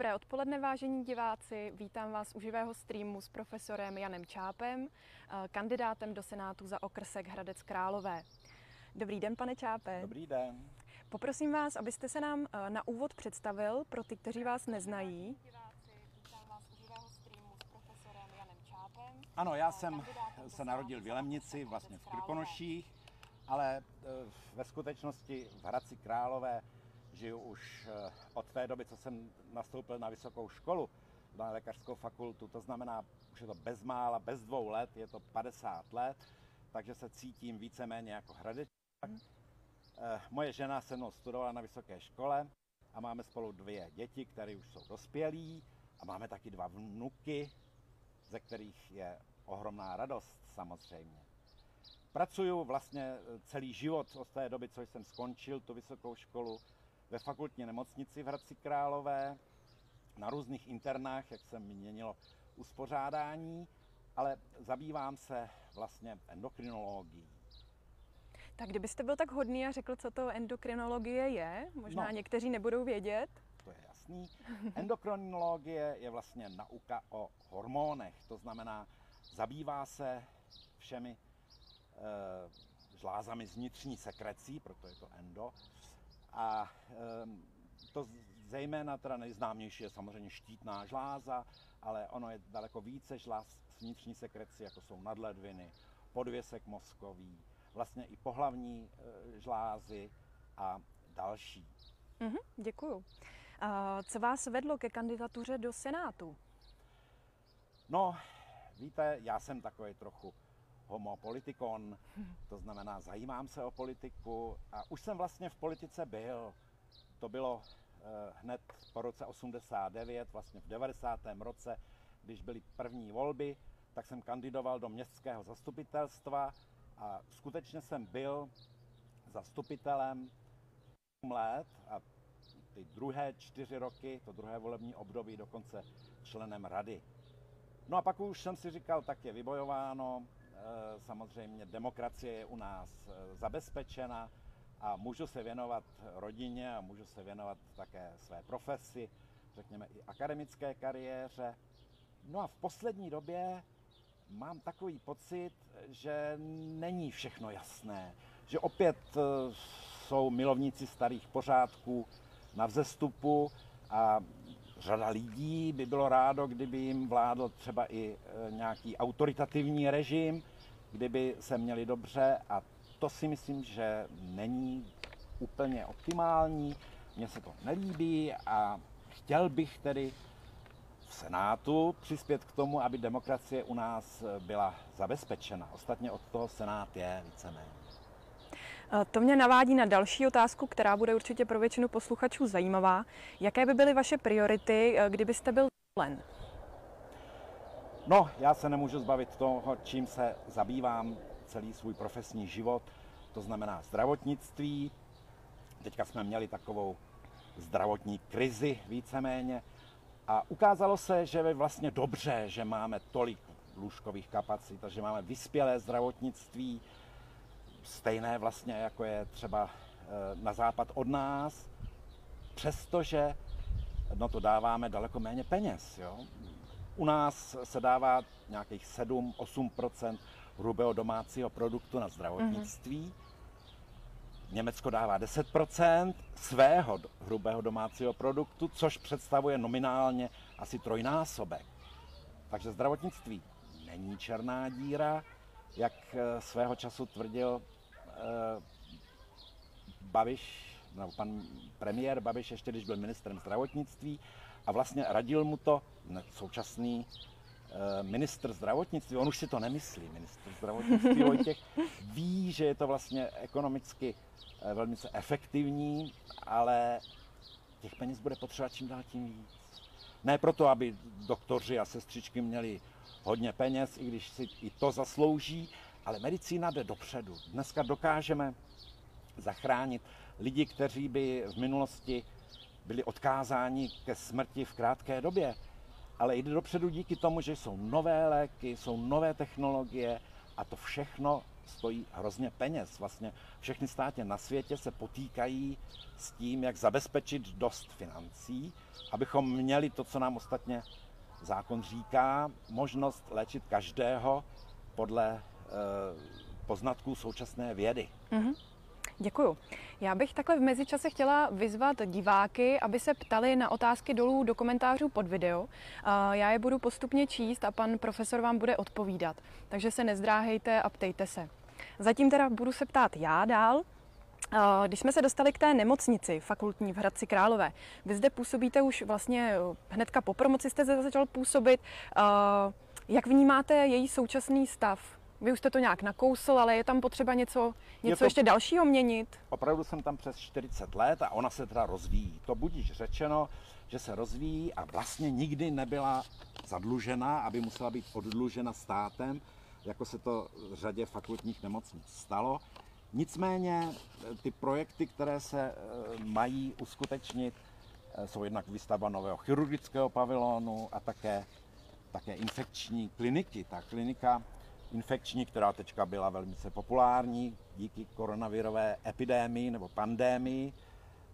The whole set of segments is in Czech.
Dobré odpoledne, vážení diváci. Vítám vás u živého streamu s profesorem Janem Čápem, eh, kandidátem do Senátu za okrsek Hradec Králové. Dobrý den, pane Čápe. Dobrý den. Poprosím vás, abyste se nám eh, na úvod představil pro ty, kteří vás neznají. Ano, já jsem se narodil v Jelemnici, vlastně v Krkonoších, ale eh, ve skutečnosti v Hradci Králové žiju už eh, od té doby, co jsem nastoupil na vysokou školu, na lékařskou fakultu, to znamená, už je to bezmála, bez dvou let, je to 50 let, takže se cítím víceméně jako hradečák. Eh, moje žena se mnou studovala na vysoké škole a máme spolu dvě děti, které už jsou dospělí a máme taky dva vnuky, ze kterých je ohromná radost samozřejmě. Pracuju vlastně celý život od té doby, co jsem skončil tu vysokou školu, ve fakultní nemocnici v Hradci Králové, na různých internách, jak se měnilo uspořádání, ale zabývám se vlastně endokrinologií. Tak kdybyste byl tak hodný a řekl, co to endokrinologie je, možná no, někteří nebudou vědět. To je jasný. Endokrinologie je vlastně nauka o hormonech, to znamená, zabývá se všemi e, žlázami z vnitřní sekrecí, proto je to endo, a ehm, to zejména teda nejznámější je samozřejmě štítná žláza, ale ono je daleko více žláz s vnitřní sekreci, jako jsou nadledviny, podvěsek mozkový, vlastně i pohlavní e, žlázy a další. Mm-hmm, děkuju. A co vás vedlo ke kandidatuře do Senátu? No, víte, já jsem takový trochu homo politikon, to znamená zajímám se o politiku a už jsem vlastně v politice byl. To bylo eh, hned po roce 89, vlastně v 90. roce, když byly první volby, tak jsem kandidoval do městského zastupitelstva a skutečně jsem byl zastupitelem let a ty druhé čtyři roky, to druhé volební období, dokonce členem rady. No a pak už jsem si říkal, tak je vybojováno, samozřejmě demokracie je u nás eh, zabezpečena a můžu se věnovat rodině a můžu se věnovat také své profesi, řekněme i akademické kariéře. No a v poslední době mám takový pocit, že není všechno jasné, že opět eh, jsou milovníci starých pořádků na vzestupu a řada lidí by bylo rádo, kdyby jim vládl třeba i nějaký autoritativní režim, kdyby se měli dobře a to si myslím, že není úplně optimální. Mně se to nelíbí a chtěl bych tedy v Senátu přispět k tomu, aby demokracie u nás byla zabezpečena. Ostatně od toho Senát je víceméně. To mě navádí na další otázku, která bude určitě pro většinu posluchačů zajímavá. Jaké by byly vaše priority, kdybyste byl zvolen? No, já se nemůžu zbavit toho, čím se zabývám celý svůj profesní život, to znamená zdravotnictví. Teďka jsme měli takovou zdravotní krizi víceméně a ukázalo se, že je vlastně dobře, že máme tolik lůžkových kapacit, že máme vyspělé zdravotnictví, stejné vlastně, jako je třeba eh, na západ od nás, přestože no to dáváme daleko méně peněz. Jo? U nás se dává nějakých 7-8% hrubého domácího produktu na zdravotnictví. Mm-hmm. Německo dává 10% svého hrubého domácího produktu, což představuje nominálně asi trojnásobek. Takže zdravotnictví není černá díra, jak eh, svého času tvrdil Babiš, nebo pan premiér Babiš ještě, když byl ministrem zdravotnictví, a vlastně radil mu to současný eh, ministr zdravotnictví, on už si to nemyslí, ministr zdravotnictví Vojtěch, ví, že je to vlastně ekonomicky eh, velmi efektivní, ale těch peněz bude potřebovat čím dál tím víc. Ne proto, aby doktoři a sestřičky měli hodně peněz, i když si i to zaslouží, ale medicína jde dopředu. Dneska dokážeme zachránit lidi, kteří by v minulosti byli odkázáni ke smrti v krátké době. Ale jde dopředu díky tomu, že jsou nové léky, jsou nové technologie a to všechno stojí hrozně peněz. Vlastně všechny státě na světě se potýkají s tím, jak zabezpečit dost financí, abychom měli to, co nám ostatně zákon říká, možnost léčit každého podle poznatků současné vědy. Mm-hmm. Děkuju. Já bych takhle v mezičase chtěla vyzvat diváky, aby se ptali na otázky dolů do komentářů pod video. Já je budu postupně číst a pan profesor vám bude odpovídat. Takže se nezdráhejte a ptejte se. Zatím teda budu se ptát já dál. Když jsme se dostali k té nemocnici fakultní v Hradci Králové, vy zde působíte už vlastně hnedka po promoci jste začal působit. Jak vnímáte její současný stav? Vy už jste to nějak nakousl, ale je tam potřeba něco, něco to, ještě dalšího měnit? Opravdu jsem tam přes 40 let a ona se teda rozvíjí. To budíš řečeno, že se rozvíjí a vlastně nikdy nebyla zadlužena, aby musela být oddlužena státem, jako se to v řadě fakultních nemocnic stalo. Nicméně eh, ty projekty, které se eh, mají uskutečnit, eh, jsou jednak výstavba nového chirurgického pavilonu a také, také infekční kliniky. Ta klinika infekční, která teďka byla velmi populární díky koronavirové epidémii nebo pandémii,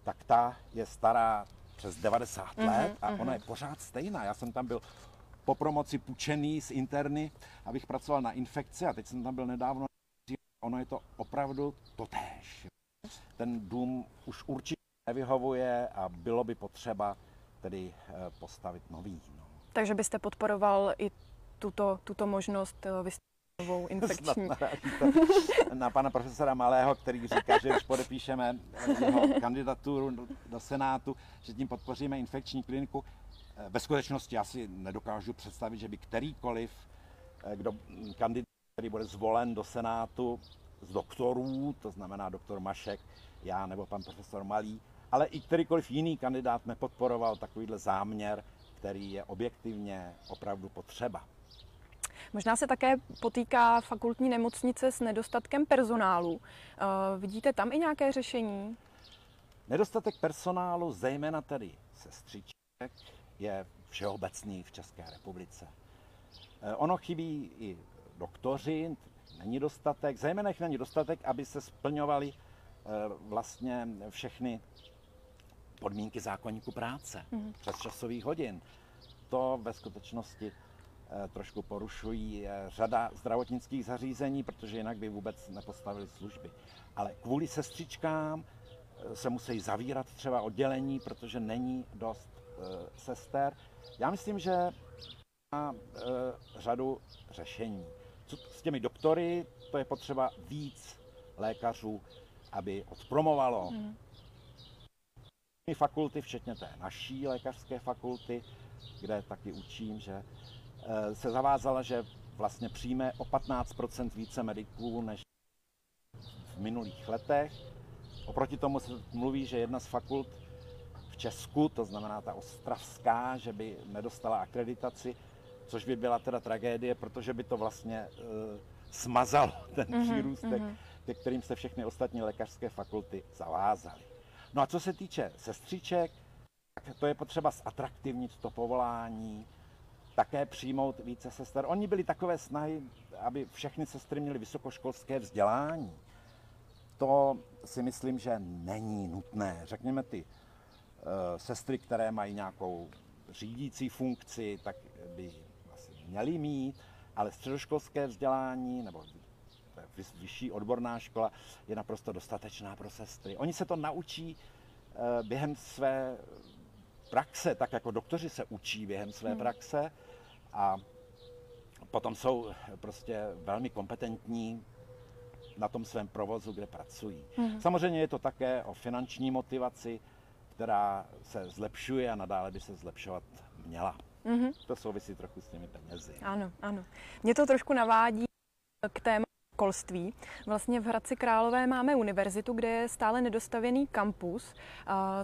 tak ta je stará přes 90 mm-hmm, let a mm-hmm. ona je pořád stejná. Já jsem tam byl po promoci pučený z interny, abych pracoval na infekci a teď jsem tam byl nedávno. Ono je to opravdu totéž. Ten dům už určitě nevyhovuje a bylo by potřeba tedy eh, postavit nový. No. Takže byste podporoval i tuto, tuto možnost eh, novou infekční. na pana profesora Malého, který říká, že když podepíšeme jeho kandidaturu do Senátu, že tím podpoříme infekční kliniku. Eh, ve skutečnosti já si nedokážu představit, že by kterýkoliv eh, kdo, kandidát, který bude zvolen do Senátu z doktorů, to znamená doktor Mašek, já nebo pan profesor Malý, ale i kterýkoliv jiný kandidát nepodporoval takovýhle záměr, který je objektivně opravdu potřeba. Možná se také potýká fakultní nemocnice s nedostatkem personálu. Uh, vidíte tam i nějaké řešení? Nedostatek personálu, zejména tedy sestřiček, je všeobecný v České republice. Uh, ono chybí i doktoři, není dostatek, zejména jich není dostatek, aby se splňovaly uh, vlastně všechny podmínky zákonníku práce, mm. přes časových hodin. To ve skutečnosti Eh, trošku porušují eh, řada zdravotnických zařízení, protože jinak by vůbec nepostavili služby. Ale kvůli sestřičkám eh, se musí zavírat třeba oddělení, protože není dost sester. Já myslím, že má řadu řešení. Co s těmi doktory, to je potřeba víc lékařů, aby odpromovalo. Mm. Fakulty, včetně té naší lékařské fakulty, kde taky učím, že Eh, se zavázala, že vlastně přijme o 15% více mediků než v minulých letech. Oproti tomu se mluví, že jedna z fakult v Česku, to znamená ta ostravská, že by nedostala akreditaci, což by byla teda tragédie, protože by to vlastně uh, smazalo ten mm-hmm, přírůstek, mm-hmm. ke kterým se všechny ostatní lékařské fakulty zavázaly. No a co se týče sestřiček, tak to je potřeba zatraktivnit to povolání, také přijmout více sester. Oni byli takové snahy, aby všechny sestry měly vysokoškolské vzdělání. To si myslím, že není nutné. Řekněme ty uh, sestry, které mají nějakou řídící funkci, tak by asi měly mít, ale středoškolské vzdělání nebo vyšší odborná škola je naprosto dostatečná pro sestry. Oni se to naučí uh, během své praxe, tak jako doktoři se učí během své hmm. praxe a potom jsou prostě velmi kompetentní na tom svém provozu, kde pracují. Hmm. Samozřejmě je to také o finanční motivaci, která se zlepšuje a nadále by se zlepšovat měla. Mm-hmm. To souvisí trochu s těmi penězi. Ano, ano. Mě to trošku navádí k téma školství. Vlastně v Hradci Králové máme univerzitu, kde je stále nedostavěný kampus.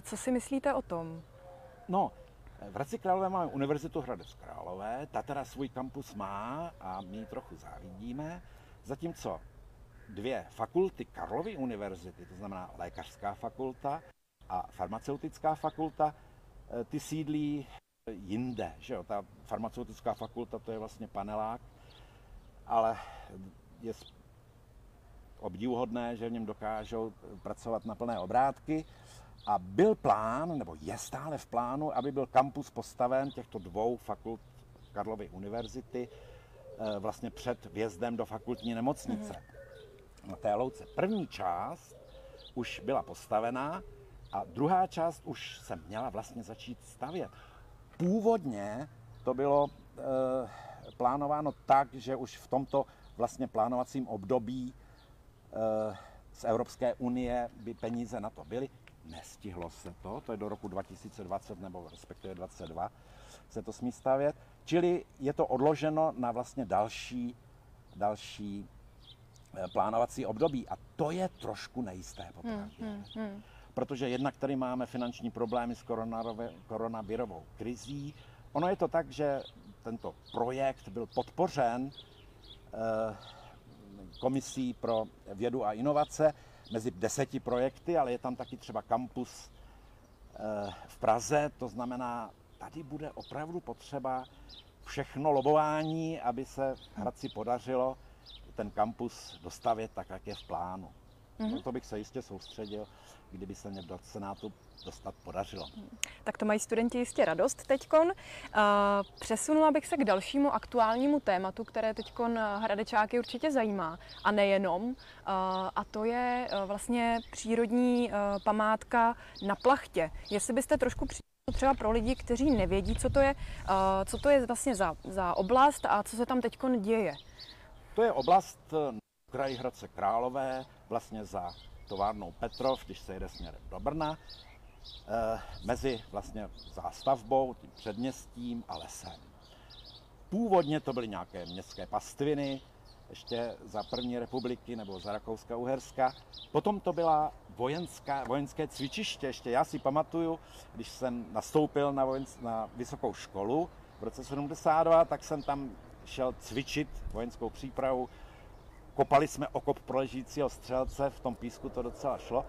Co si myslíte o tom? No, v Hradci Králové máme Univerzitu Hradec Králové, ta teda svůj kampus má a my trochu závidíme, zatímco dvě fakulty Karlovy univerzity, to znamená lékařská fakulta a farmaceutická fakulta, eh, ty sídlí jinde. Že jo? Ta farmaceutická fakulta to je vlastně panelák, ale je obdivuhodné, že v něm dokážou pracovat na plné obrátky. A byl plán, nebo je stále v plánu, aby byl kampus postaven těchto dvou fakult Karlovy univerzity eh, vlastně před vjezdem do fakultní nemocnice mm-hmm. na té louce. První část už byla postavená a druhá část už se měla vlastně začít stavět. Původně to bylo e, plánováno tak, že už v tomto vlastně plánovacím období e, z Evropské unie by peníze na to byly. Nestihlo se to, to je do roku 2020 nebo respektive 2022 se to smí stavět. Čili je to odloženo na vlastně další, další eh, plánovací období. A to je trošku nejisté popravdě. Hmm, hmm, hmm. Protože jednak tady máme finanční problémy s koronavirovou krizí. Ono je to tak, že tento projekt byl podpořen eh, komisí pro vědu a inovace mezi deseti projekty, ale je tam taky třeba kampus eh, v Praze, to znamená, tady bude opravdu potřeba všechno lobování, aby se Hradci podařilo ten kampus dostavět tak, jak je v plánu. Mm-hmm. To bych se jistě soustředil, kdyby se mě do Senátu dostat podařilo. Tak to mají studenti jistě radost teďkon. Přesunula bych se k dalšímu aktuálnímu tématu, které teďkon Hradečáky určitě zajímá. A nejenom. A to je vlastně přírodní památka na plachtě. Jestli byste trošku třeba pro lidi, kteří nevědí, co to je, co to je vlastně za, za oblast a co se tam teď děje. To je oblast kraji Hradce Králové, vlastně za továrnou Petrov, když se jede směrem do Brna, eh, mezi vlastně zástavbou, tím předměstím a lesem. Původně to byly nějaké městské pastviny, ještě za první republiky nebo za Rakouska-Uherska. Potom to byla vojenská, vojenské cvičiště. Ještě já si pamatuju, když jsem nastoupil na, vojensk, na vysokou školu v roce 72, tak jsem tam šel cvičit vojenskou přípravu. Kopali jsme okop pro ležícího střelce, v tom písku to docela šlo.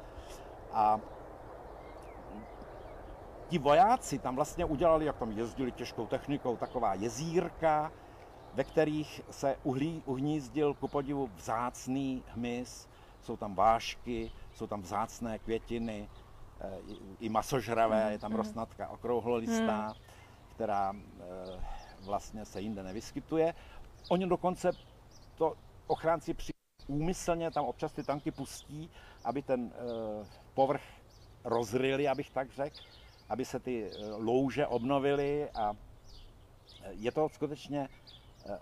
A ti vojáci tam vlastně udělali, jak tam jezdili těžkou technikou, taková jezírka, ve kterých se uhlí, uhnízdil ku podivu vzácný hmyz, jsou tam vášky, jsou tam vzácné květiny, eh, i masožravé, je tam mhm. rostnatka okrouhlolistá, hmm. která eh, vlastně se jinde nevyskytuje. Oni dokonce to ochránci při úmyslně tam občas ty tanky pustí, aby ten eh, povrch rozryli, abych tak řekl, aby se ty louže obnovily a je to skutečně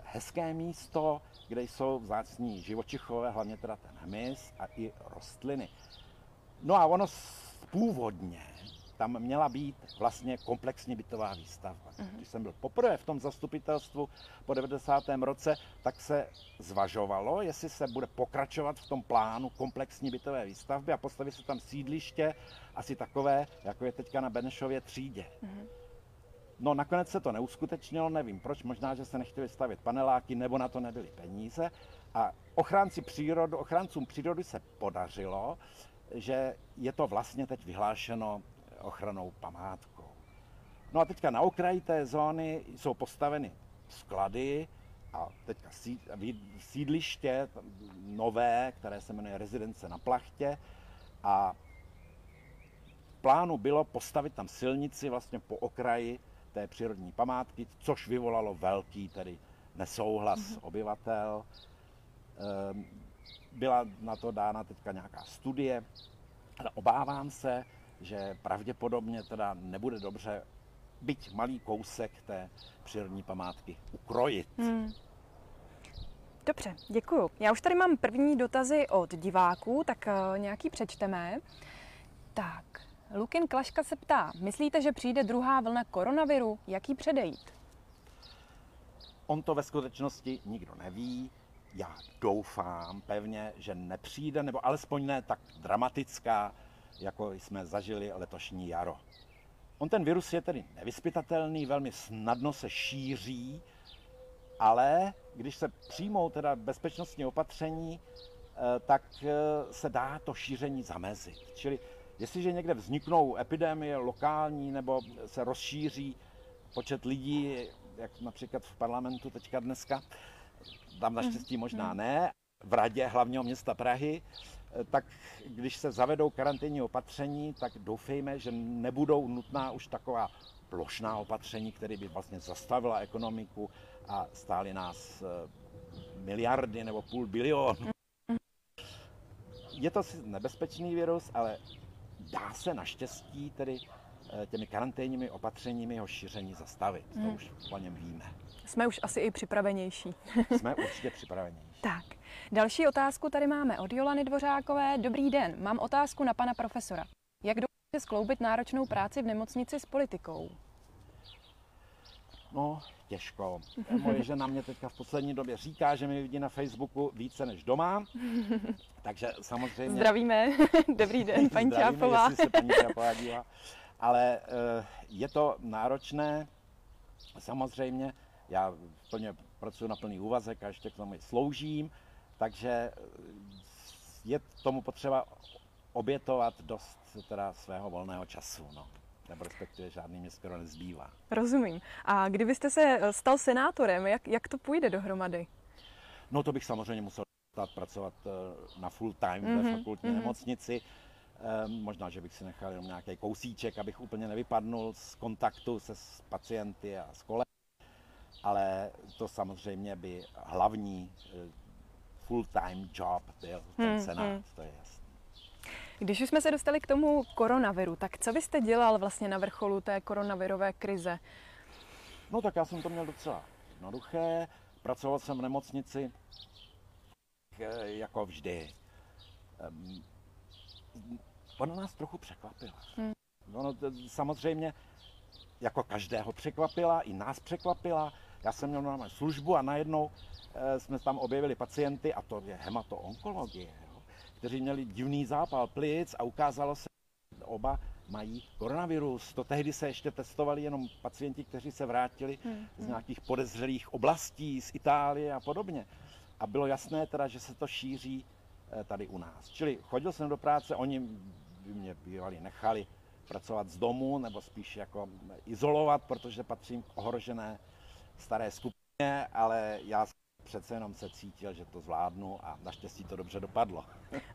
hezké místo, kde jsou vzácní živočichové, hlavně teda ten hmyz a i rostliny. No a ono původně tam měla být vlastně komplexní bytová výstavba. Uh-huh. Když jsem byl poprvé v tom zastupitelstvu po 90. roce, tak se zvažovalo, jestli se bude pokračovat v tom plánu komplexní bytové výstavby a postavit se tam sídliště, asi takové, jako je teďka na Benešově třídě. Uh-huh. No nakonec se to neuskutečnilo, nevím proč, možná, že se nechtěli stavět paneláky, nebo na to nebyly peníze. A ochránci přírodu, ochráncům přírody se podařilo, že je to vlastně teď vyhlášeno ochranou památkou. No a teďka na okraji té zóny jsou postaveny sklady a teďka sídliště nové, které se jmenuje Rezidence na Plachtě a v plánu bylo postavit tam silnici vlastně po okraji té přírodní památky, což vyvolalo velký tedy nesouhlas mm-hmm. obyvatel. Ehm, byla na to dána teďka nějaká studie, ale obávám se, že pravděpodobně teda nebude dobře byť malý kousek té přírodní památky ukrojit. Hmm. Dobře, děkuju. Já už tady mám první dotazy od diváků, tak uh, nějaký přečteme. Tak, Lukin Klaška se ptá, myslíte, že přijde druhá vlna koronaviru? Jak ji předejít? On to ve skutečnosti nikdo neví. Já doufám pevně, že nepřijde, nebo alespoň ne tak dramatická, jako jsme zažili letošní jaro. On ten virus je tedy nevyspytatelný, velmi snadno se šíří, ale když se přijmou teda bezpečnostní opatření, eh, tak eh, se dá to šíření zamezit. Čili Jestliže někde vzniknou epidemie lokální nebo se rozšíří počet lidí, jak například v parlamentu teďka dneska, tam naštěstí možná mhm. ne, v radě hlavního města Prahy, tak když se zavedou karanténní opatření, tak doufejme, že nebudou nutná už taková plošná opatření, které by vlastně zastavila ekonomiku a stály nás eh, miliardy nebo půl bilionu. Je to nebezpečný virus, ale dá se naštěstí tedy eh, těmi karanténními opatřeními jeho šíření zastavit. To hmm. už o něm víme. Jsme už asi i připravenější. Jsme určitě připravenější. Tak, další otázku tady máme od Jolany Dvořákové. Dobrý den, mám otázku na pana profesora. Jak dokáže skloubit náročnou práci v nemocnici s politikou? No, těžko. Moje žena mě teďka v poslední době říká, že mi vidí na Facebooku více než doma. Takže samozřejmě... Zdravíme. Dobrý den, paní Zdravíme, Čápová. se paní Čápová dívá. Ale eh, je to náročné. Samozřejmě, já plně pracuji na plný úvazek a ještě k tomu sloužím, takže eh, je tomu potřeba obětovat dost teda svého volného času. No nebo respektive žádný mě skoro nezbývá. Rozumím. A kdybyste se eh, stal senátorem, jak, jak to půjde dohromady? No to bych samozřejmě musel stát pracovat eh, na full time mm-hmm. ve mhm, fakultní mm-hmm. nemocnici. Možná, že bych si nechal jenom nějaký kousíček, abych úplně nevypadnul z kontaktu se s pacienty a s kolegy. Ale to samozřejmě by hlavní full-time job byl ten hmm, senát, hmm. to je jasné. Když už jsme se dostali k tomu koronaviru, tak co byste dělal vlastně na vrcholu té koronavirové krize? No tak já jsem to měl docela jednoduché. Pracoval jsem v nemocnici eh, jako vždy. Ona nás trochu překvapila. Hmm. Ono samozřejmě jako každého překvapila, i nás překvapila. Já jsem měl normální službu a najednou eh, jsme tam objevili pacienty a to je hematoonkologie kteří měli divný zápal plic a ukázalo se, že oba mají koronavirus. To tehdy se ještě testovali jenom pacienti, kteří se vrátili hmm. z nějakých podezřelých oblastí, z Itálie a podobně. A bylo jasné teda, že se to šíří eh, tady u nás. Čili chodil jsem do práce, oni by mě bývali nechali pracovat z domu, nebo spíš jako izolovat, protože patřím k ohrožené staré skupině, ale já přece jenom se cítil, že to zvládnu a naštěstí to dobře dopadlo.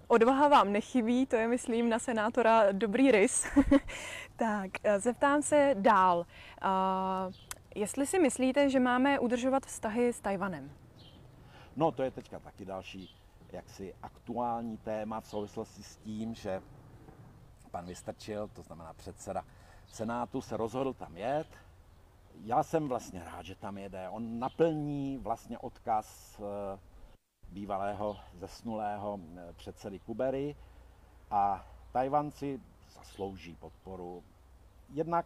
Odvaha vám nechybí, to je, myslím, na senátora dobrý rys. tak, eh, zeptám se dál. Uh, jestli si myslíte, že máme udržovat vztahy s Tajvanem? No, to je teďka taky další jaksi aktuální téma v souvislosti s tím, že pan Vystrčil, to znamená předseda Senátu, se rozhodl tam jet, já jsem vlastně rád, že tam jede. On naplní vlastně odkaz eh, bývalého zesnulého eh, předsedy Kubery a Tajvanci zaslouží podporu. Jednak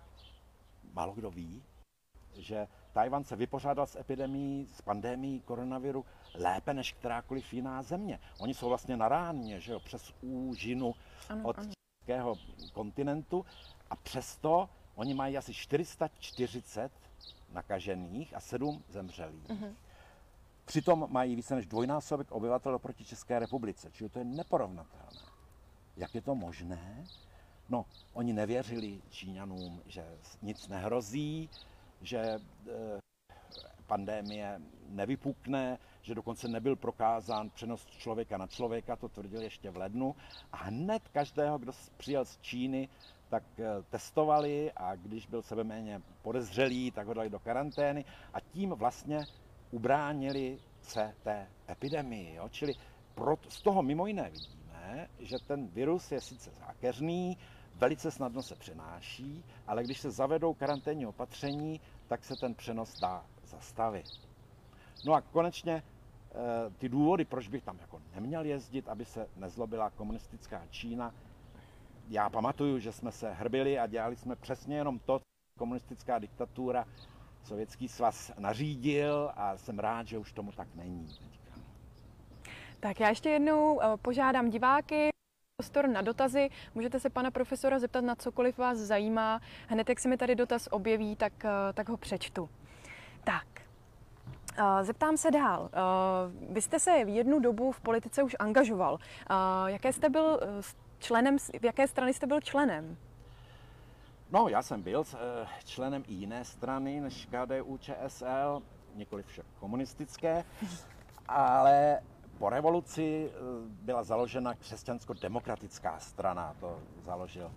málo kdo ví, že Tajvan se vypořádal s epidemí, s pandemí koronaviru lépe než kterákoliv jiná země. Oni jsou vlastně na ráně, že jo, přes úžinu ano, od českého kontinentu a přesto Oni mají asi 440 nakažených a 7 zemřelých. Mm-hmm. Přitom mají více než dvojnásobek obyvatel oproti České republice, čili to je neporovnatelné. Jak je to možné? No, oni nevěřili Číňanům, že nic nehrozí, že e, pandémie nevypukne, že dokonce nebyl prokázán přenos člověka na člověka, to tvrdil ještě v lednu. A hned každého, kdo přijel z Číny, tak eh, testovali a když byl sebe méně podezřelý, tak ho dali do karantény a tím vlastně ubránili se té epidemii. Jo? Čili pro, z toho mimo jiné vidíme, že ten virus je sice zákeřný, velice snadno se přenáší, ale když se zavedou karanténní opatření, tak se ten přenos dá zastavit. No a konečně eh, ty důvody, proč bych tam jako neměl jezdit, aby se nezlobila komunistická Čína, já pamatuju, že jsme se hrbili a dělali jsme přesně jenom to, co komunistická diktatura, sovětský svaz nařídil a jsem rád, že už tomu tak není. Tak já ještě jednou eh, požádám diváky, prostor na dotazy. Můžete se pana profesora zeptat na cokoliv vás zajímá. Hned, jak se mi tady dotaz objeví, tak, eh, tak ho přečtu. Tak, eh, Zeptám se dál. Vy jste se v jednu dobu v politice už angažoval. Jaké jste byl členem, v jaké strany jste byl členem? No, já jsem byl eh, členem i jiné strany než KDU ČSL, nikoli však komunistické, ale po revoluci eh, byla založena křesťansko-demokratická strana. To založil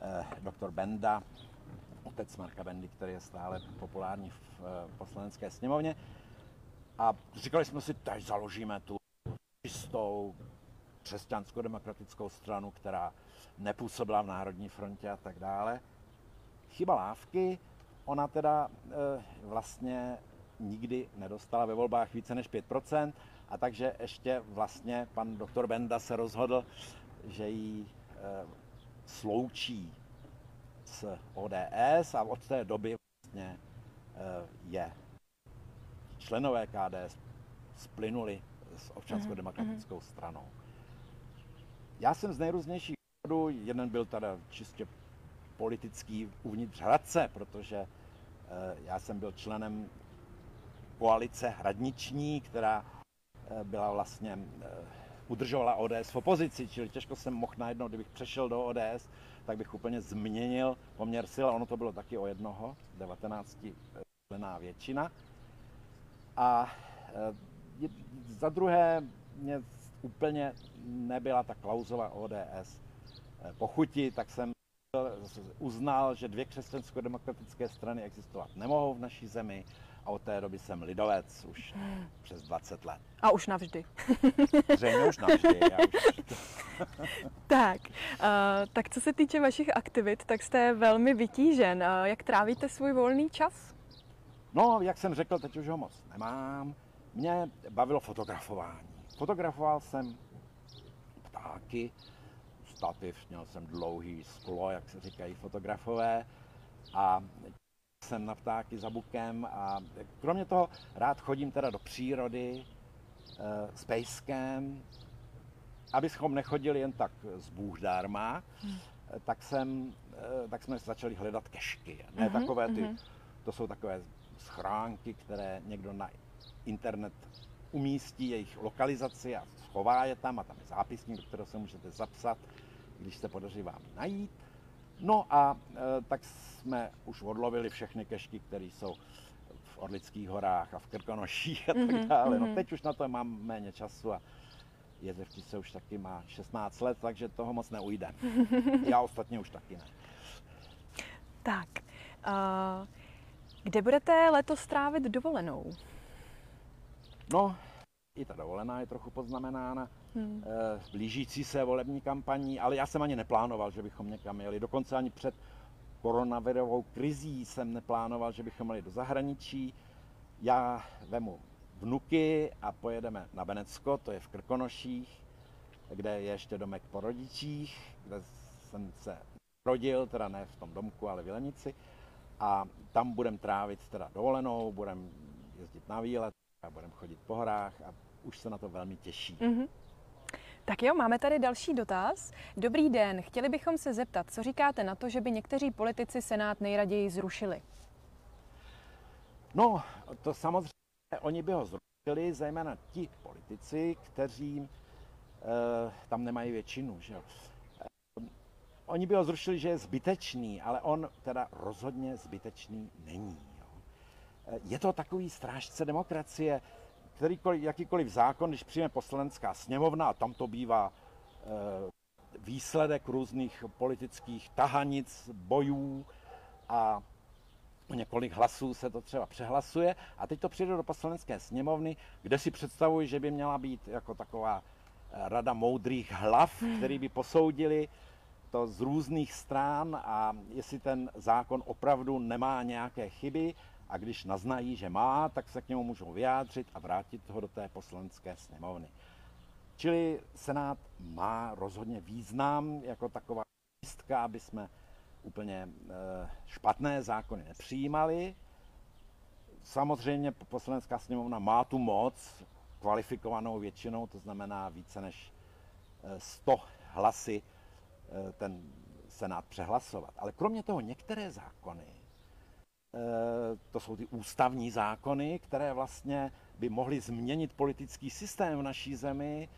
eh, doktor Benda, otec Marka Bendy, který je stále populární v eh, poslanecké sněmovně. A říkali jsme si, teď založíme tu čistou křesťansko-demokratickou stranu, která nepůsobila v Národní frontě a tak dále. Chyba lávky, ona teda e, vlastně nikdy nedostala ve volbách více než 5%, a takže ještě vlastně pan doktor Benda se rozhodl, že ji e, sloučí s ODS a od té doby vlastně e, je členové KDS splynuli s občansko-demokratickou mhm. stranou. Já jsem z nejrůznějších důvodů, jeden byl teda čistě politický uvnitř Hradce, protože e, já jsem byl členem koalice hradniční, která e, byla vlastně, e, udržovala ODS v opozici, čili těžko jsem mohl najednou, kdybych přešel do ODS, tak bych úplně změnil poměr sil, ono to bylo taky o jednoho, 19 člená většina. A za druhé, mě úplně nebyla ta klauzová ODS pochuti, tak jsem uznal, že dvě křesťansko-demokratické strany existovat nemohou v naší zemi a od té doby jsem lidovec už přes 20 let. A už navždy. Zřejmě už navždy. Já už... tak, uh, tak co se týče vašich aktivit, tak jste velmi vytížen. Uh, jak trávíte svůj volný čas? No, jak jsem řekl, teď už ho moc nemám. Mě bavilo fotografování. Fotografoval jsem ptáky, stativ, měl jsem dlouhý sklo, jak se říkají fotografové a jsem na ptáky za bukem a kromě toho rád chodím teda do přírody e, s pejskem, abychom nechodili jen tak z Bůh dárma, hmm. tak, jsem, e, tak jsme začali hledat kešky. Ne mm-hmm, takové ty, mm-hmm. to jsou takové schránky, které někdo na internet umístí jejich lokalizaci a schová je tam a tam je zápisník, do kterého se můžete zapsat když se podaří vám najít. No a e, tak jsme už odlovili všechny kešky, které jsou v Orlických horách a v Krkonoších a tak mm-hmm, dále. No mhm. teď už na to mám méně času a se už taky má 16 let, takže toho moc neujde. Já ostatně už taky ne. Tak, uh, kde budete letos strávit dovolenou? No, i ta dovolená je trochu poznamenána hmm. Eh, blížící se volební kampaní, ale já jsem ani neplánoval, že bychom někam jeli. Dokonce ani před koronavirovou krizí jsem neplánoval, že bychom jeli do zahraničí. Já vemu vnuky a pojedeme na Benecko, to je v Krkonoších, kde je ještě domek po rodičích, kde jsem se rodil, teda ne v tom domku, ale v Jelenici. A tam budem trávit teda dovolenou, budem jezdit na výlet a budem chodit po horách a už se na to velmi těší. Mm-hmm. Tak jo, máme tady další dotaz. Dobrý den, chtěli bychom se zeptat, co říkáte na to, že by někteří politici Senát nejraději zrušili? No, to samozřejmě, oni by ho zrušili, zejména ti politici, kteří e, tam nemají většinu. Že jo. E, oni by ho zrušili, že je zbytečný, ale on teda rozhodně zbytečný není. Je to takový strážce demokracie, kterýkoliv, jakýkoliv zákon, když přijme poslanecká sněmovna a tam to bývá e, výsledek různých politických tahanic, bojů a o několik hlasů se to třeba přehlasuje a teď to přijde do poslanecké sněmovny, kde si představuji, že by měla být jako taková eh, rada moudrých hlav, hmm. který by posoudili to z různých stran a jestli ten zákon opravdu nemá nějaké chyby a když naznají, že má, tak se k němu můžou vyjádřit a vrátit ho do té poslanecké sněmovny. Čili Senát má rozhodně význam jako taková místka, aby jsme úplně eh, špatné zákony nepřijímali. Samozřejmě poslanecká sněmovna má tu moc kvalifikovanou většinou, to znamená více než 100 eh, hlasy eh, ten Senát přehlasovat. Ale kromě toho některé zákony to jsou ty ústavní zákony, které vlastně by mohly změnit politický systém v naší zemi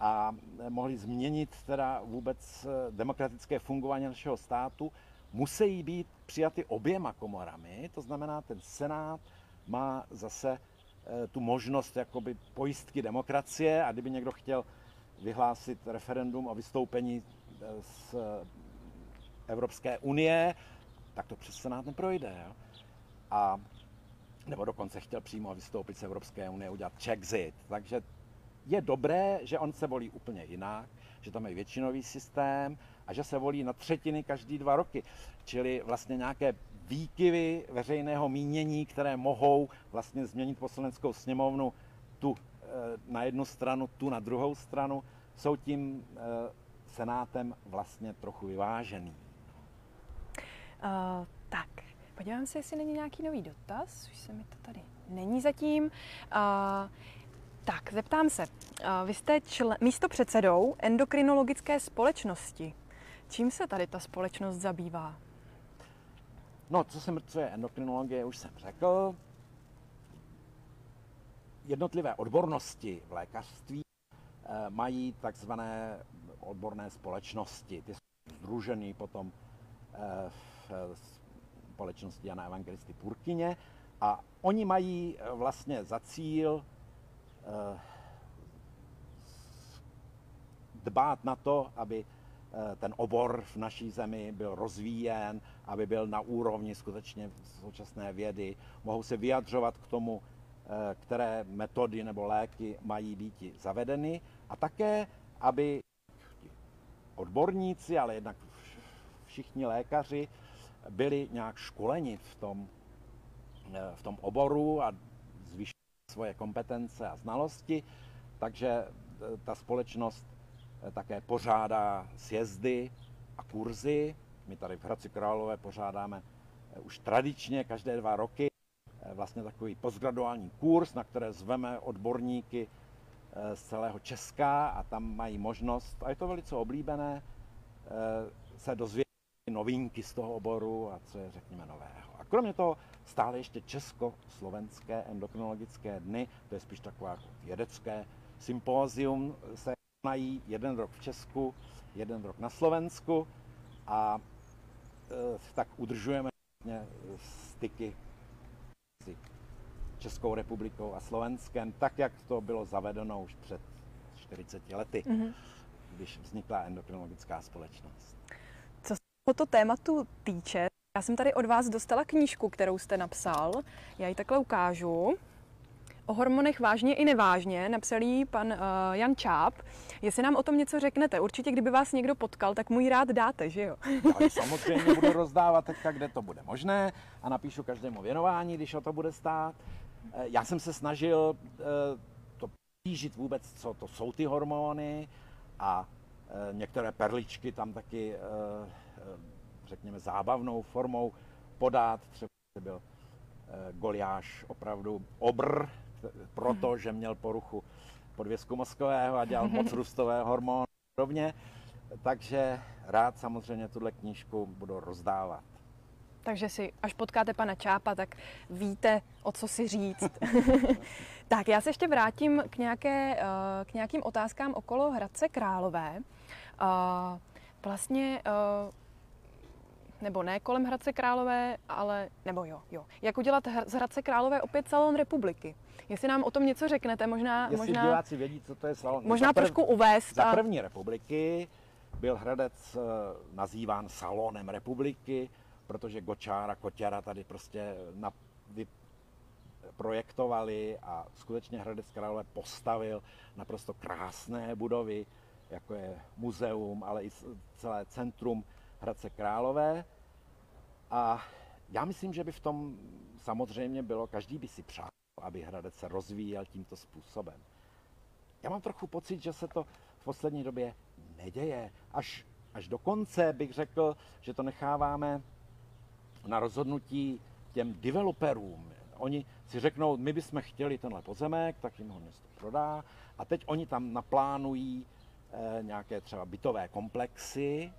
a mohly změnit teda vůbec eh, demokratické fungování našeho státu, musí být přijaty oběma komorami, to znamená, ten Senát má zase tu možnost jakoby pojistky demokracie a kdyby někdo chtěl vyhlásit referendum o vystoupení z Evropské unie, tak to přes Senát neprojde. Jo? A nebo dokonce chtěl přímo vystoupit z Evropské unie, udělat Czexit. Takže je dobré, že on se volí úplně jinak, že tam je většinový systém a že se volí na třetiny každý dva roky. Čili vlastně nějaké výkyvy veřejného mínění, které mohou vlastně změnit poslaneckou sněmovnu tu eh, na jednu stranu, tu na druhou stranu, jsou tím eh, senátem vlastně trochu vyvážený. Uh, tak, podívám se, jestli není nějaký nový dotaz. Už se mi to tady není zatím. Uh, tak, zeptám se. Uh, vy jste člen, místo předsedou endokrinologické společnosti. Čím se tady ta společnost zabývá? No, co, co je endokrinologie, už jsem řekl. Jednotlivé odbornosti v lékařství mají takzvané odborné společnosti. Ty jsou združený potom v společnosti Jana Evangelisty Purkyně a oni mají eh, vlastně za cíl dbát na to, aby Eh, ten obor v naší zemi byl rozvíjen, aby byl na úrovni skutečně současné vědy. Mohou se vyjadřovat k tomu, eh, které metody nebo léky mají být zavedeny a také, aby odborníci, ale jednak všichni lékaři byli nějak školeni v tom, eh, v tom oboru a zvýšili svoje kompetence a znalosti. Takže ta společnost Eh, také pořádá sjezdy a kurzy. My tady v Hradci Králové pořádáme eh, už tradičně každé dva roky eh, vlastně takový postgraduální kurz, na které zveme odborníky z celého Česka a tam mají možnost, a je to velice oblíbené, se dozvědět novinky z toho oboru a co je, řekněme, nového. A kromě toho stále ještě česko-slovenské endokrinologické dny, to je spíš takové jako vědecké sympózium, se mají jeden rok v Česku, jeden rok na Slovensku a e, tak udržujeme vlastně styky s Českou republikou a Slovenskem, tak jak to bylo zavedeno už před 40 lety, mm-hmm. když vznikla endokrinologická společnost. Tohoto tématu týče, já jsem tady od vás dostala knížku, kterou jste napsal. Já ji takhle ukážu o hormonech vážně i nevážně, napsal jí pan uh, Jan Čáp. Jestli nám o tom něco řeknete, určitě kdyby vás někdo potkal, tak mu ji rád dáte, že jo? Já samozřejmě budu rozdávat teďka, kde to bude možné a napíšu každému věnování, když o to bude stát. Eh, já jsem se snažil uh, to přížit vůbec, co to jsou ty hormony a uh, některé perličky tam taky, uh, řekněme, zábavnou formou podat. Třeba byl Goliáš opravdu obr, proto, že měl poruchu podvězku mozkového a dělal moc růstové hormony podobně. Takže rád samozřejmě tuhle knížku budu rozdávat. Takže si, až potkáte pana Čápa, tak víte, o co si říct. tak, já se ještě vrátím k, nějaké, eh, k nějakým otázkám okolo Hradce Králové. Eh, vlastně eh, nebo ne kolem Hradce Králové, ale, nebo jo, jo. Jak udělat z Hradce Králové opět salon republiky? Jestli nám o tom něco řeknete, možná... Jestli možná, diváci vědí, co to je salon. Možná prv, trošku uvést. Za první republiky byl Hradec eh, nazýván salonem republiky, protože Gočára, Koťara tady prostě na, vy, projektovali a skutečně Hradec Králové postavil naprosto krásné budovy, jako je muzeum, ale i celé centrum Hradce Králové. A já myslím, že by v tom samozřejmě bylo, každý by si přál, aby Hradec se rozvíjel tímto způsobem. Já mám trochu pocit, že se to v poslední době neděje. Až, až do konce bych řekl, že to necháváme na rozhodnutí těm developerům. Oni si řeknou, my bychom chtěli tenhle pozemek, tak jim ho město prodá. A teď oni tam naplánují eh, nějaké třeba bytové komplexy.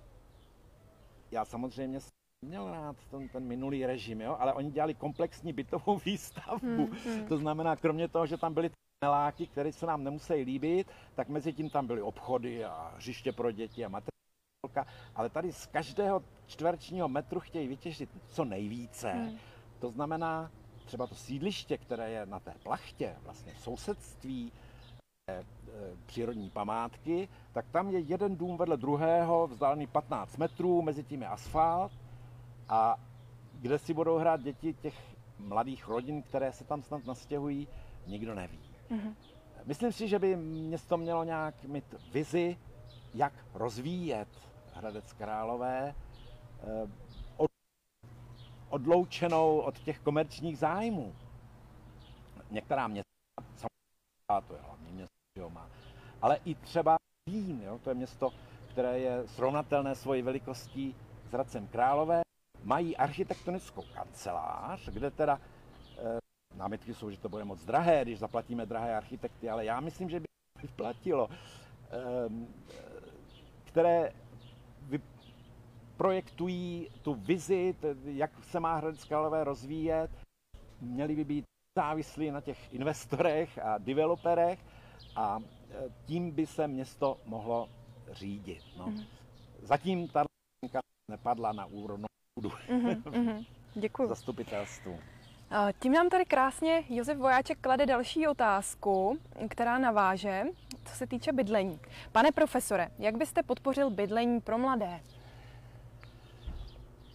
Já samozřejmě měl rád ten, ten minulý režim, jo? ale oni dělali komplexní bytovou výstavbu. Hmm, hmm. To znamená, kromě toho, že tam byly neláky, které se nám nemusí líbit, tak mezi tím tam byly obchody a hřiště pro děti a materiálka, ale tady z každého čtverečního metru chtějí vytěžit co nejvíce. Hmm. To znamená, třeba to sídliště, které je na té plachtě, vlastně sousedství e, přírodní památky, tak tam je jeden dům vedle druhého, vzdálený 15 metrů, mezi tím je asfalt a kde si budou hrát děti těch mladých rodin, které se tam snad nastěhují, nikdo neví. Mm-hmm. Myslím si, že by město mělo nějak mít vizi, jak rozvíjet Hradec Králové, eh, odloučenou od těch komerčních zájmů. Některá města, samozřejmě to je hlavní město, jo, má, ale i třeba Vín, jo, to je město, které je srovnatelné svojí velikostí s Hradcem Králové, mají architektonickou kancelář, kde teda e, námitky jsou, že to bude moc drahé, když zaplatíme drahé architekty, ale já myslím, že by platilo, e, které projektují tu vizi, jak se má Hradec Králové rozvíjet, měli by být závislí na těch investorech a developerech a e, tím by se město mohlo řídit. No. Mm. Zatím ta nepadla na úrodnou půdu. Mm-hmm, mm-hmm. Děkuji. Zastupitelstvu. Tím nám tady krásně Josef Vojáček klade další otázku, která naváže, co se týče bydlení. Pane profesore, jak byste podpořil bydlení pro mladé?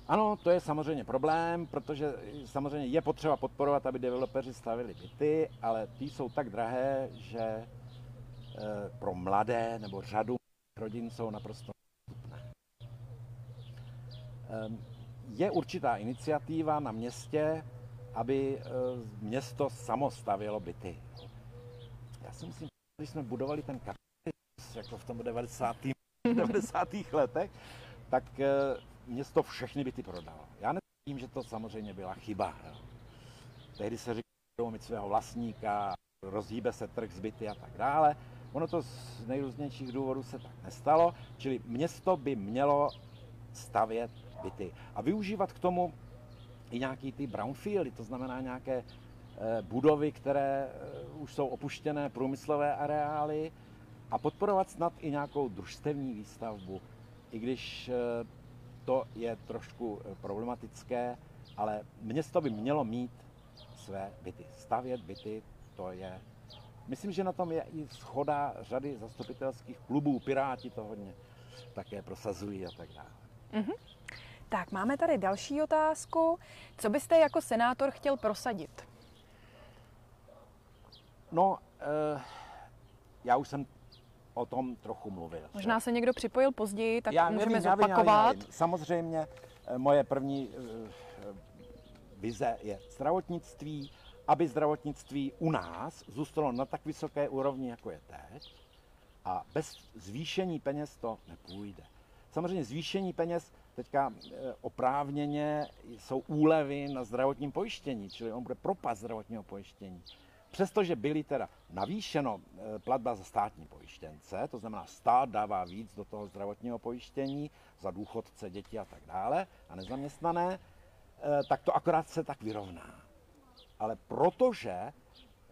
Ano, to je samozřejmě problém, protože samozřejmě je potřeba podporovat, aby developeři stavili byty, ale ty jsou tak drahé, že eh, pro mladé nebo řadu rodin jsou naprosto nedostupné. Je určitá iniciativa na městě, aby eh, město samo stavělo byty. Já si myslím, když jsme budovali ten kapitalismus, jako v tom 90. 90. letech, tak eh, město všechny byty prodalo. Já nevím, že to samozřejmě byla chyba. Tehdy se říkalo mít svého vlastníka, rozhýbe se trh z byty a tak dále. Ono to z nejrůznějších důvodů se tak nestalo, čili město by mělo stavět byty a využívat k tomu i nějaký ty brownfieldy, to znamená nějaké eh, budovy, které eh, už jsou opuštěné průmyslové areály a podporovat snad i nějakou družstevní výstavbu, i když eh, to je trošku problematické, ale město by mělo mít své byty. Stavět byty, to je... Myslím, že na tom je i schoda řady zastupitelských klubů, Piráti to hodně také prosazují a tak dále. Mm-hmm. Tak, máme tady další otázku. Co byste jako senátor chtěl prosadit? No, uh, já už jsem o tom trochu mluvil. Možná se někdo připojil později, tak já můžeme nevím, zopakovat. Já vím, já vím. Samozřejmě eh, moje první uh, vize je zdravotnictví, aby zdravotnictví u nás zůstalo na tak vysoké úrovni, jako je teď. A bez zvýšení peněz to nepůjde. Samozřejmě zvýšení peněz teďka eh, oprávněně jsou úlevy na zdravotním pojištění, čili on bude propast zdravotního pojištění. Přestože byly teda navýšeno eh, platba za státní pojištěnce, to znamená stát dává víc do toho zdravotního pojištění za důchodce, děti a tak dále a nezaměstnané, eh, tak to akorát se tak vyrovná. Ale protože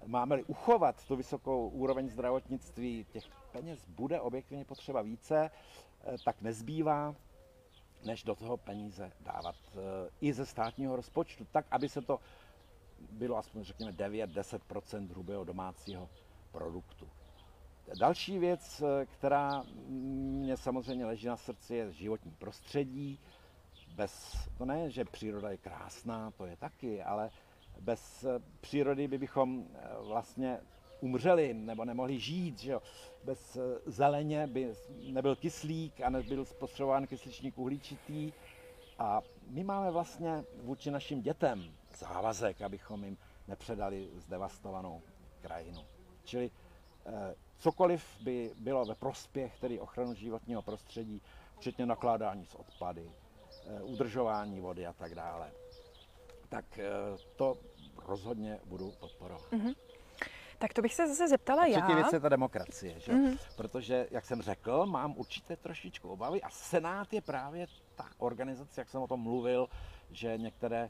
máme-li uchovat tu vysokou úroveň zdravotnictví, těch peněz bude objektivně potřeba více, tak nezbývá než do toho peníze dávat eh, i ze státního rozpočtu, tak, aby se to bylo aspoň řekněme 9-10% hrubého domácího produktu. Další věc, eh, která mě samozřejmě leží na srdci, je životní prostředí. Bez, to ne, že příroda je krásná, to je taky, ale bez eh, přírody by bychom vlastně umřeli nebo nemohli žít. Že jo? Bez eh, zeleně by nebyl kyslík a nebyl spotřebován kysličník uhličitý. A my máme vlastně vůči našim dětem závazek, abychom jim nepředali zdevastovanou krajinu. Čili eh, cokoliv by bylo ve prospěch tedy ochranu životního prostředí, včetně nakládání s odpady, eh, udržování vody a tak dále, tak to rozhodně budu podporovat. Mm-hmm. Tak to bych se zase zeptala já. Třetí věc je ta demokracie, že? Mm-hmm. protože, jak jsem řekl, mám určité trošičku obavy a Senát je právě ta organizace, jak jsem o tom mluvil, že některé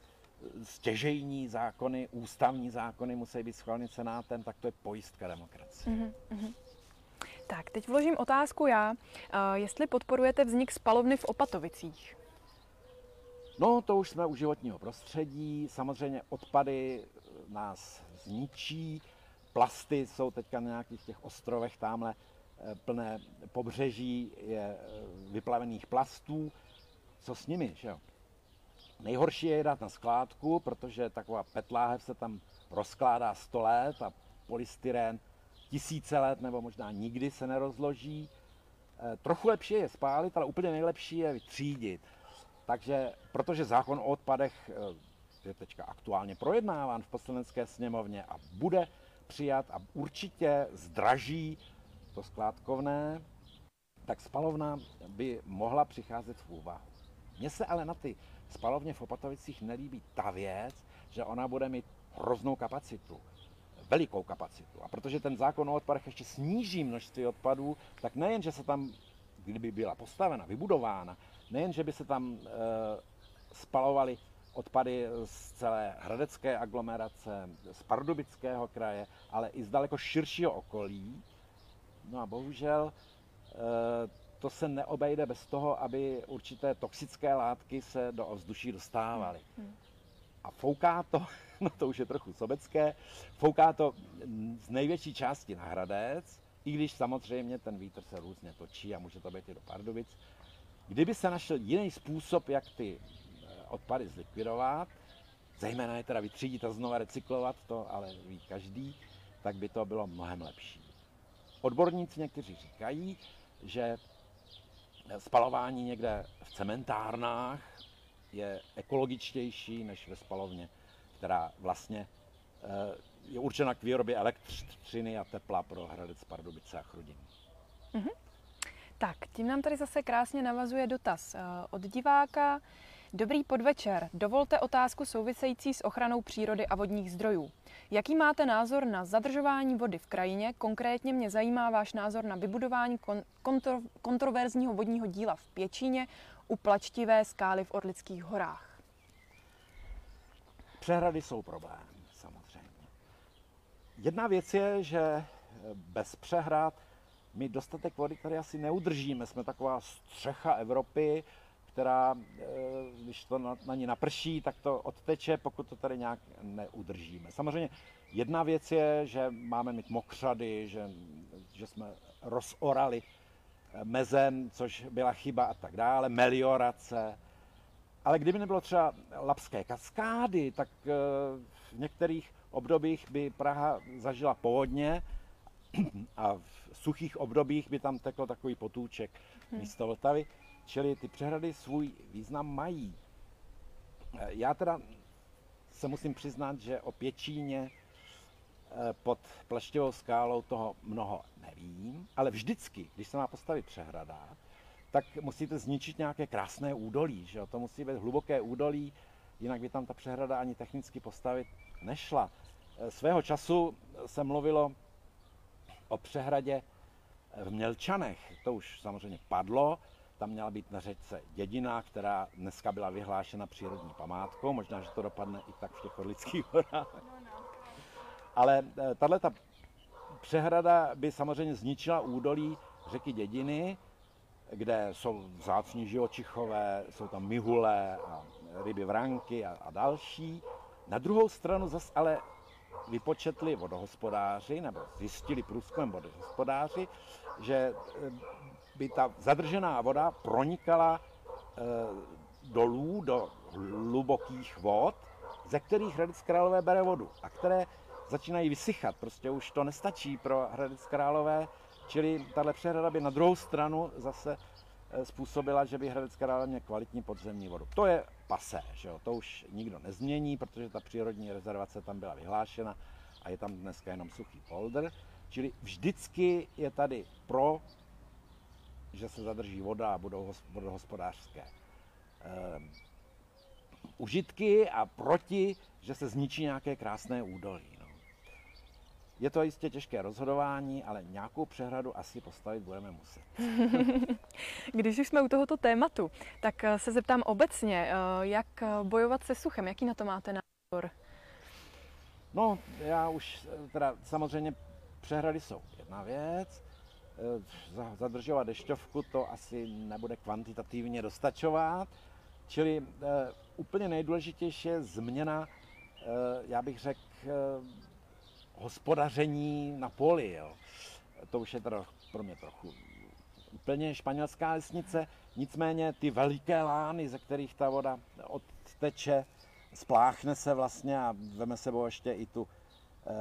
stěžejní zákony, ústavní zákony musí být schváleny Senátem, tak to je pojistka demokracie. Mm-hmm. Tak, teď vložím otázku já. Uh, jestli podporujete vznik spalovny v Opatovicích? No, to už jsme u životního prostředí. Samozřejmě odpady nás zničí. Plasty jsou teďka na nějakých těch ostrovech tamhle eh, plné pobřeží je eh, vyplavených plastů. Co s nimi, že jo? Nejhorší je dát na skládku, protože taková petláhev se tam rozkládá 100 let a polystyrén tisíce let nebo možná nikdy se nerozloží. Eh, trochu lepší je spálit, ale úplně nejlepší je vytřídit. Takže, protože zákon o odpadech je teďka aktuálně projednáván v poslanecké sněmovně a bude přijat a určitě zdraží to skládkovné, tak spalovna by mohla přicházet v úvahu. Mně se ale na ty spalovně v Opatovicích nelíbí ta věc, že ona bude mít hroznou kapacitu, velikou kapacitu. A protože ten zákon o odpadech ještě sníží množství odpadů, tak nejen, že se tam, kdyby byla postavena, vybudována, nejen, že by se tam e, spalovaly odpady z celé hradecké aglomerace, z Pardubického kraje, ale i z daleko širšího okolí. No a bohužel e, to se neobejde bez toho, aby určité toxické látky se do ovzduší dostávaly. Hmm. A fouká to, no to už je trochu sobecké, fouká to z největší části na Hradec, i když samozřejmě ten vítr se různě točí a může to být i do Pardubic. Kdyby se našel jiný způsob, jak ty eh, odpady zlikvidovat, zejména je teda vytřídit a znova recyklovat, to ale ví každý, tak by to bylo mnohem lepší. Odborníci někteří říkají, že spalování někde v cementárnách je ekologičtější než ve spalovně, která vlastně eh, je určena k výrobě elektřiny a tepla pro Hradec Pardubice a Chrudim. Mm-hmm. Tak, tím nám tady zase krásně navazuje dotaz eh, od diváka. Dobrý podvečer. Dovolte otázku související s ochranou přírody a vodních zdrojů. Jaký máte názor na zadržování vody v krajině? Konkrétně mě zajímá váš názor na vybudování kon- kontro- kontroverzního vodního díla v Pěčíně u plačtivé skály v Orlických horách. Přehrady jsou problém, samozřejmě. Jedna věc je, že bez přehrad my dostatek vody tady asi neudržíme. Jsme taková střecha Evropy, která, eh, když to na, na ní naprší, tak to odteče, pokud to tady nějak neudržíme. Samozřejmě jedna věc je, že máme mít mokřady, že, že jsme rozorali eh, mezem, což byla chyba a tak dále, meliorace. Ale kdyby nebylo třeba lapské kaskády, tak eh, v některých obdobích by Praha zažila povodně a v suchých obdobích by tam tekl takový potůček hmm. místo Vltavy. Čili ty přehrady svůj význam mají. Já teda se musím přiznat, že o Pěčíně eh, pod pleštivou skálou toho mnoho nevím, ale vždycky, když se má postavit přehrada, tak musíte zničit nějaké krásné údolí, že jo? to musí být hluboké údolí, jinak by tam ta přehrada ani technicky postavit nešla. Eh, svého času se mluvilo o přehradě v Mělčanech, to už samozřejmě padlo, tam měla být na řečce Dědina, která dneska byla vyhlášena přírodní památkou. Možná, že to dopadne i tak v těch Orlických horách. Ale eh, tahle ta přehrada by samozřejmě zničila údolí řeky Dědiny, kde jsou vzácní živočichové, jsou tam mihule a ryby vranky a, a další. Na druhou stranu zase ale vypočetli vodohospodáři, nebo zjistili průzkumem vodohospodáři, že eh, by ta zadržená voda pronikala e, dolů do hlubokých vod, ze kterých Hradec Králové bere vodu a které začínají vysychat. Prostě už to nestačí pro Hradec Králové, čili tahle přehrada by na druhou stranu zase eh, způsobila, že by Hradec Králové měl kvalitní podzemní vodu. To je pasé, že jo? to už nikdo nezmění, protože ta přírodní rezervace tam byla vyhlášena a je tam dneska jenom suchý polder. Čili vždycky je tady pro že se zadrží voda a budou vodohospodářské eh, užitky a proti, že se zničí nějaké krásné údolí. No. Je to jistě těžké rozhodování, ale nějakou přehradu asi postavit budeme muset. Když už jsme u tohoto tématu, tak eh, se zeptám obecně, eh, jak bojovat se suchem, jaký na to máte názor? No, já už teda samozřejmě přehrady jsou jedna věc, zadržovat dešťovku, to asi nebude kvantitativně dostačovat. Čili e, úplně nejdůležitější je změna, e, já bych řekl, hospodaření na poli. Jo. To už je teda pro mě trochu úplně španělská lesnice, nicméně ty veliké lány, ze kterých ta voda odteče, spláchne se vlastně a veme sebou ještě i tu eh,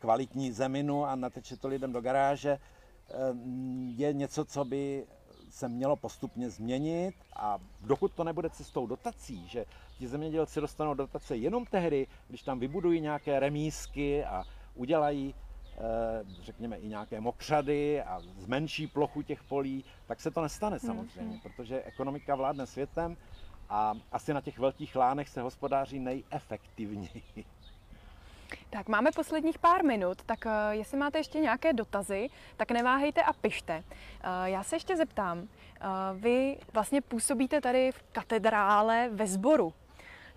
kvalitní zeminu a nateče to lidem do garáže, eh, je něco, co by se mělo postupně změnit a dokud to nebude cestou dotací, že ti zemědělci dostanou dotace jenom tehdy, když tam vybudují nějaké remísky a udělají Eh, řekněme, i nějaké mokřady a zmenší plochu těch polí, tak se to nestane mhm. samozřejmě, protože ekonomika vládne světem a asi na těch velkých lánech se hospodáří nejefektivněji. Tak máme posledních pár minut, tak uh, jestli máte ještě nějaké dotazy, tak neváhejte a pište. Uh, já se ještě zeptám, uh, vy vlastně působíte tady v katedrále ve sboru.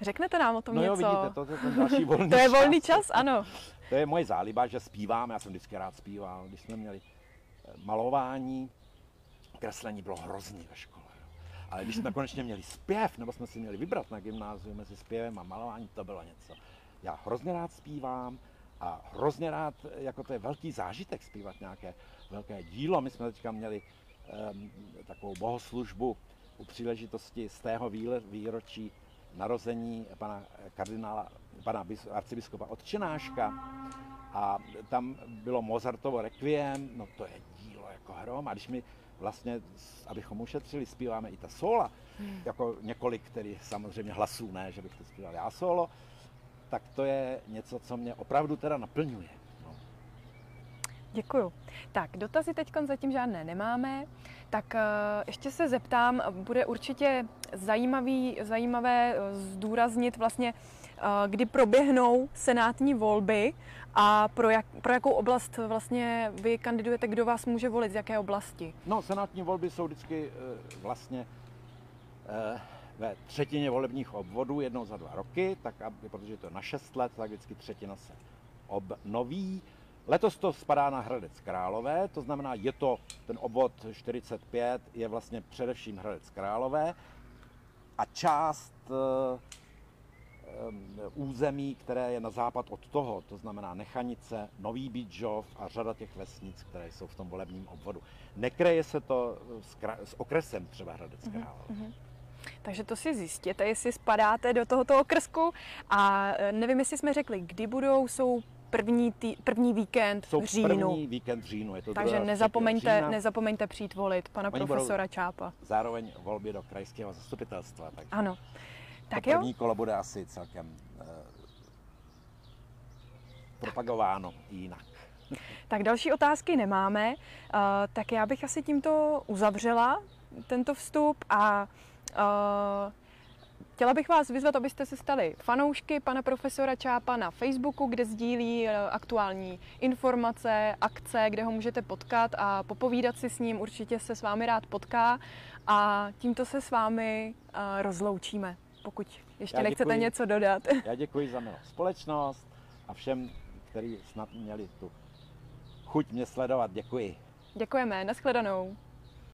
Řeknete nám o tom no něco? jo, vidíte, to je ten další volný To je volný čas, ano. To je moje záliba, že zpívám, já jsem vždycky rád zpíval. Když jsme měli eh, malování, kreslení bylo hrozný ve škole. Ale když jsme konečně měli zpěv, nebo jsme si měli vybrat na gymnáziu mezi zpěvem a malování, to bylo něco. Já hrozně rád zpívám a hrozně rád, jako to je velký zážitek zpívat nějaké velké dílo. My jsme teďka měli um, takovou bohoslužbu u příležitosti z tého výročí narození pana kardinála, pana arcibiskupa Otčenáška. A tam bylo Mozartovo requiem, no to je dílo jako hrom a když mi vlastně, abychom ušetřili, zpíváme i ta sola, hmm. jako několik, který samozřejmě hlasů, ne, že bych to zpíval já solo, tak to je něco, co mě opravdu teda naplňuje. Děkuju. Tak, dotazy teď zatím žádné nemáme, tak uh, ještě se zeptám, bude určitě zajímavý, zajímavé eh, zdůraznit vlastně, uh, kdy proběhnou senátní volby a pro, jak, pro jakou oblast vlastně vy kandidujete, kdo vás může volit, z jaké oblasti? No, senátní volby jsou vždycky vlastně ve třetině volebních obvodů jednou za dva roky, tak aby, protože to je na šest let, tak vždycky třetina se obnoví. Letos to spadá na Hradec Králové, to znamená, je to ten obvod 45, je vlastně především Hradec Králové a část uh, území, které je na západ od toho, to znamená Nechanice, Nový Bíčov a řada těch vesnic, které jsou v tom volebním obvodu. Nekreje se to s, kra- s okresem třeba Hradec mhm, Králové. Mm-hmm. Takže to si zjistěte, jestli spadáte do tohoto okrsku. A e, nevím, jestli jsme řekli, kdy budou, jsou první, tý, první víkend Jsou v říjnu. první víkend v říjnu. Je to Takže nezapomeňte, nezapomeňte přijít volit pana Oni profesora Čápa. Zároveň volby do krajského zastupitelstva. Takže ano. Tak to první jo? kolo bude asi celkem eh, propagováno jinak. Tak další otázky nemáme, uh, tak já bych asi tímto uzavřela tento vstup a uh, Chtěla bych vás vyzvat, abyste se stali fanoušky pana profesora Čápa na Facebooku, kde sdílí eh, aktuální informace, akce, kde ho můžete potkat a popovídat si s ním. Určitě se s vámi rád potká a tímto se s vámi eh, rozloučíme, pokud ještě Já nechcete děkuji, něco dodat. Já děkuji za milou společnost a všem, kteří snad měli tu chuť mě sledovat. Děkuji. Děkujeme, nashledanou.